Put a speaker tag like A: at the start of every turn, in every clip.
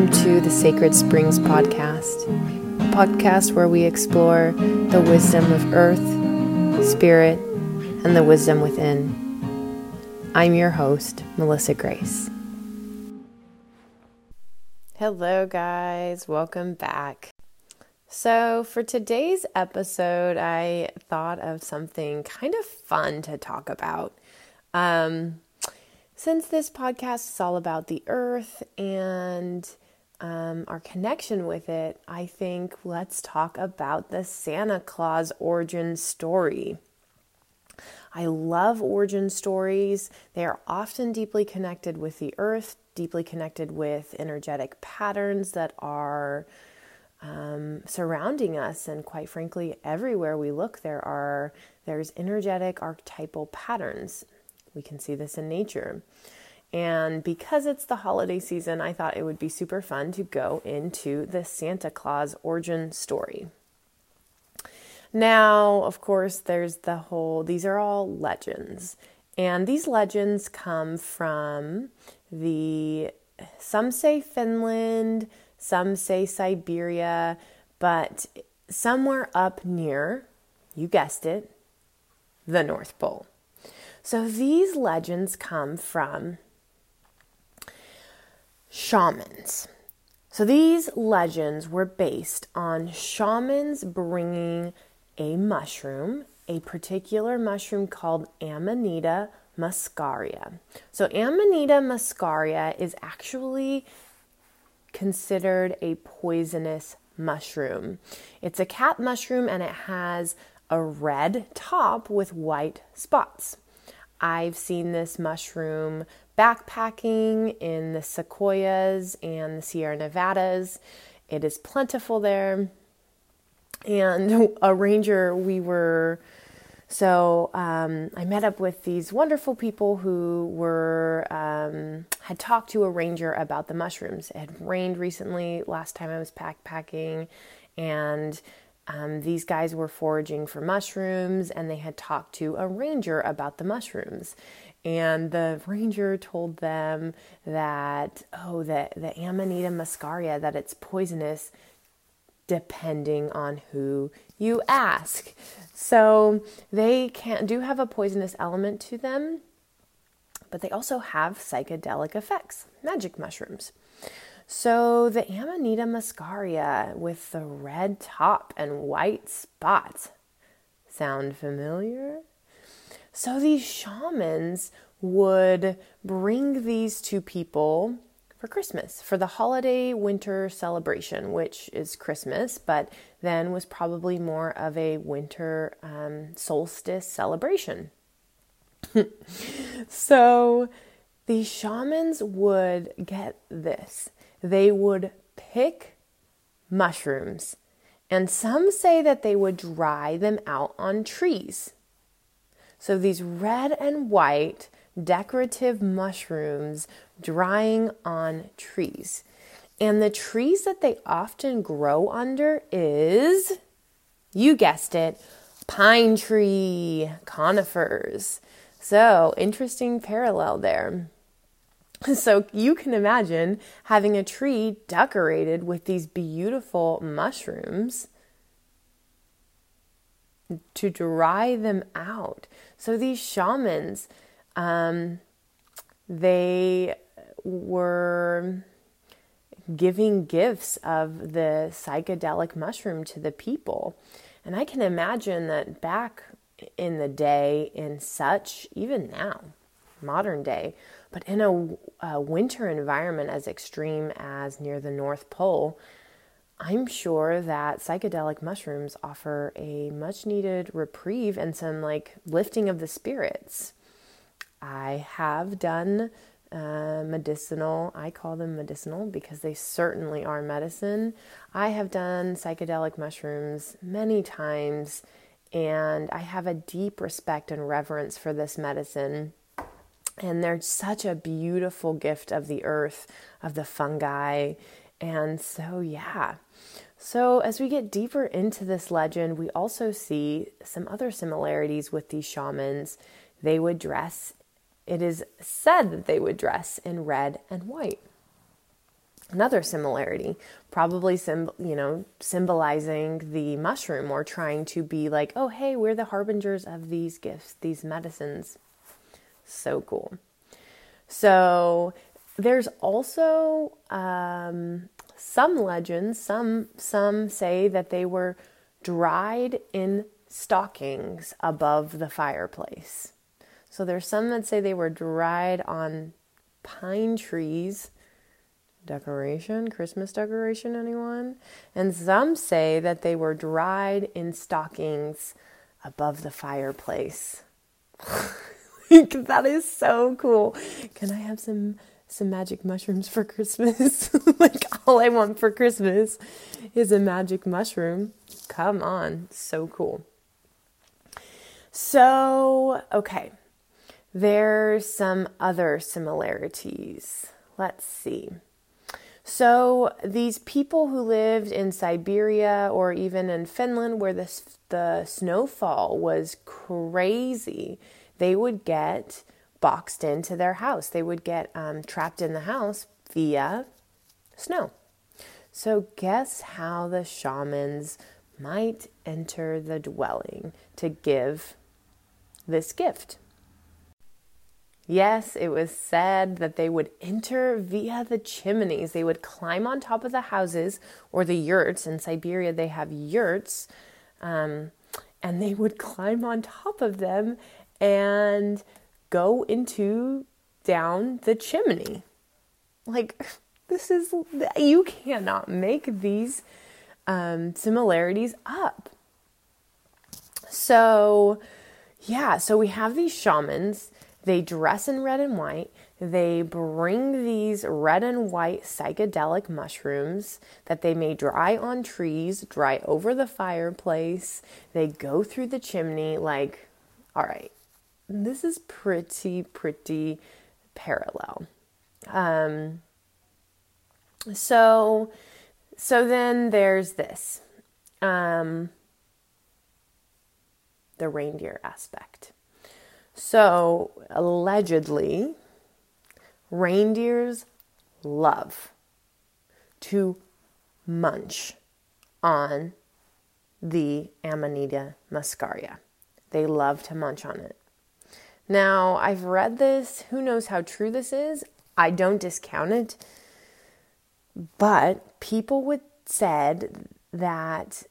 A: welcome to the Sacred Springs podcast, a podcast where we explore the wisdom of earth, spirit, and the wisdom within. I'm your host, Melissa Grace. Hello, guys, welcome back. So, for today's episode, I thought of something kind of fun to talk about. Um, since this podcast is all about the earth and um, our connection with it, I think let's talk about the Santa Claus origin story. I love origin stories. They are often deeply connected with the earth, deeply connected with energetic patterns that are um, surrounding us, and quite frankly, everywhere we look, there are there's energetic archetypal patterns we can see this in nature. And because it's the holiday season, I thought it would be super fun to go into the Santa Claus origin story. Now, of course, there's the whole, these are all legends. And these legends come from the, some say Finland, some say Siberia, but somewhere up near, you guessed it, the North Pole. So these legends come from shamans. So these legends were based on shamans bringing a mushroom, a particular mushroom called Amanita muscaria. So Amanita muscaria is actually considered a poisonous mushroom. It's a cap mushroom and it has a red top with white spots. I've seen this mushroom backpacking in the sequoias and the Sierra Nevadas. It is plentiful there. And a ranger, we were so um, I met up with these wonderful people who were um, had talked to a ranger about the mushrooms. It had rained recently last time I was backpacking, and um, these guys were foraging for mushrooms and they had talked to a ranger about the mushrooms. And the ranger told them that, oh, the, the Amanita muscaria, that it's poisonous depending on who you ask. So they can do have a poisonous element to them, but they also have psychedelic effects, magic mushrooms. So the Amanita muscaria with the red top and white spots sound familiar? So these shamans would bring these to people for Christmas, for the holiday winter celebration, which is Christmas, but then was probably more of a winter um, solstice celebration. so these shamans would get this they would pick mushrooms, and some say that they would dry them out on trees. So these red and white decorative mushrooms drying on trees. And the trees that they often grow under is, you guessed it, pine tree, conifers. So, interesting parallel there. So you can imagine having a tree decorated with these beautiful mushrooms to dry them out. So these shamans, um, they were giving gifts of the psychedelic mushroom to the people. And I can imagine that back in the day, in such, even now, modern day, but in a, a winter environment as extreme as near the North Pole, I'm sure that psychedelic mushrooms offer a much needed reprieve and some like lifting of the spirits. I have done uh, medicinal, I call them medicinal because they certainly are medicine. I have done psychedelic mushrooms many times and I have a deep respect and reverence for this medicine. And they're such a beautiful gift of the earth, of the fungi. And so, yeah. So, as we get deeper into this legend, we also see some other similarities with these shamans. They would dress, it is said that they would dress in red and white. another similarity probably sim- you know symbolizing the mushroom or trying to be like oh hey we're the harbingers of these gifts these medicines so cool so there's also um, some legends some some say that they were dried in stockings above the fireplace so there's some that say they were dried on pine trees decoration, Christmas decoration, anyone? And some say that they were dried in stockings above the fireplace. that is so cool. Can I have some some magic mushrooms for Christmas? like all I want for Christmas is a magic mushroom. Come on, so cool. So, okay. There's some other similarities. Let's see. So, these people who lived in Siberia or even in Finland, where the, the snowfall was crazy, they would get boxed into their house. They would get um, trapped in the house via snow. So, guess how the shamans might enter the dwelling to give this gift? Yes, it was said that they would enter via the chimneys. They would climb on top of the houses or the yurts. In Siberia, they have yurts. Um, and they would climb on top of them and go into down the chimney. Like, this is, you cannot make these um, similarities up. So, yeah, so we have these shamans they dress in red and white. They bring these red and white psychedelic mushrooms that they may dry on trees, dry over the fireplace. They go through the chimney. Like, all right, this is pretty, pretty parallel. Um, so, so then there's this um, the reindeer aspect. So, allegedly, reindeers love to munch on the Amanita muscaria. They love to munch on it. Now, I've read this. Who knows how true this is? I don't discount it. But people would said that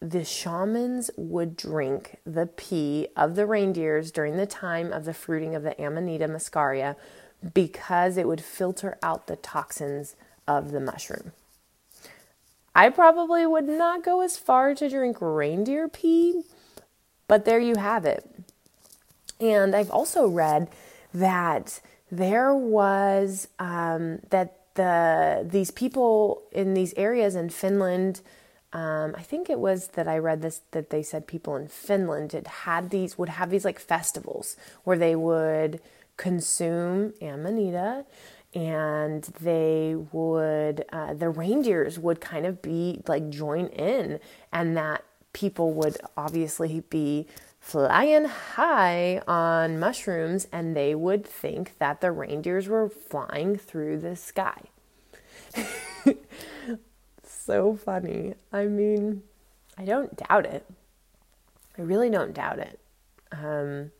A: the shamans would drink the pee of the reindeers during the time of the fruiting of the Amanita muscaria because it would filter out the toxins of the mushroom. I probably would not go as far to drink reindeer pee, but there you have it. And I've also read that there was um, that the these people in these areas in Finland um, I think it was that I read this that they said people in Finland had had these would have these like festivals where they would consume amanita and they would uh, the reindeers would kind of be like join in and that people would obviously be flying high on mushrooms and they would think that the reindeers were flying through the sky so funny. I mean, I don't doubt it. I really don't doubt it. Um,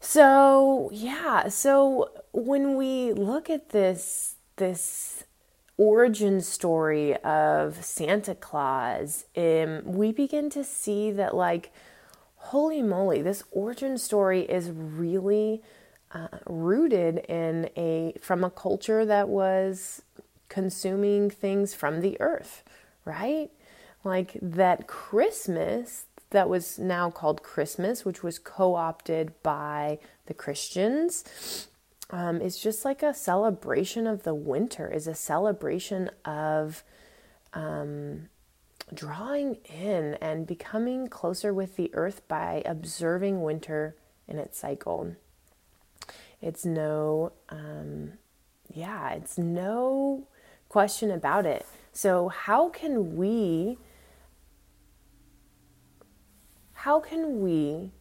A: so yeah, so when we look at this this origin story of Santa Claus, um, we begin to see that like, holy moly, this origin story is really uh, rooted in a from a culture that was consuming things from the earth, right? Like that Christmas that was now called Christmas, which was co opted by the Christians, um, is just like a celebration of the winter, is a celebration of um, drawing in and becoming closer with the earth by observing winter in its cycle. It's no, um, yeah, it's no question about it. So, how can we how can we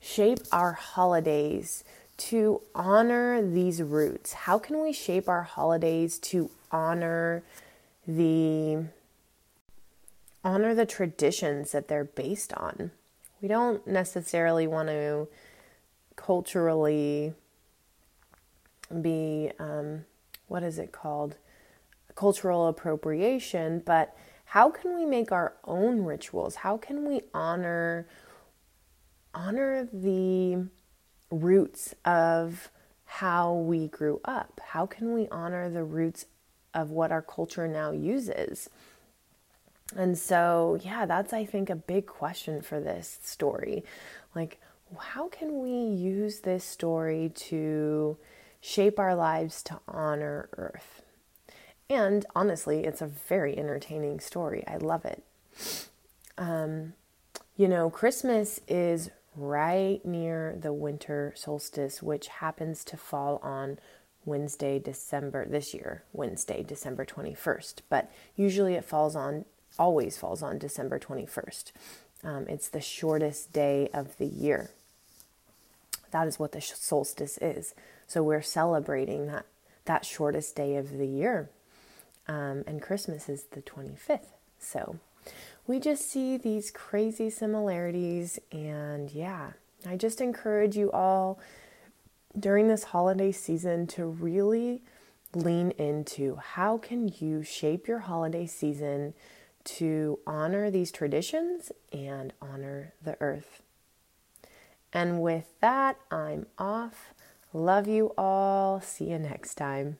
A: shape our holidays to honor these roots? How can we shape our holidays to honor the honor the traditions that they're based on? We don't necessarily want to culturally be um, what is it called? Cultural appropriation, but how can we make our own rituals? How can we honor honor the roots of how we grew up? How can we honor the roots of what our culture now uses? And so, yeah, that's, I think, a big question for this story. Like, how can we use this story to shape our lives to honor Earth? And honestly, it's a very entertaining story. I love it. Um, you know, Christmas is right near the winter solstice, which happens to fall on Wednesday, December, this year, Wednesday, December 21st. But usually it falls on, always falls on December 21st. Um, it's the shortest day of the year. That is what the solstice is. So we're celebrating that, that shortest day of the year. Um, and Christmas is the 25th. So we just see these crazy similarities. And yeah, I just encourage you all during this holiday season to really lean into how can you shape your holiday season to honor these traditions and honor the earth. And with that, I'm off. Love you all. See you next time.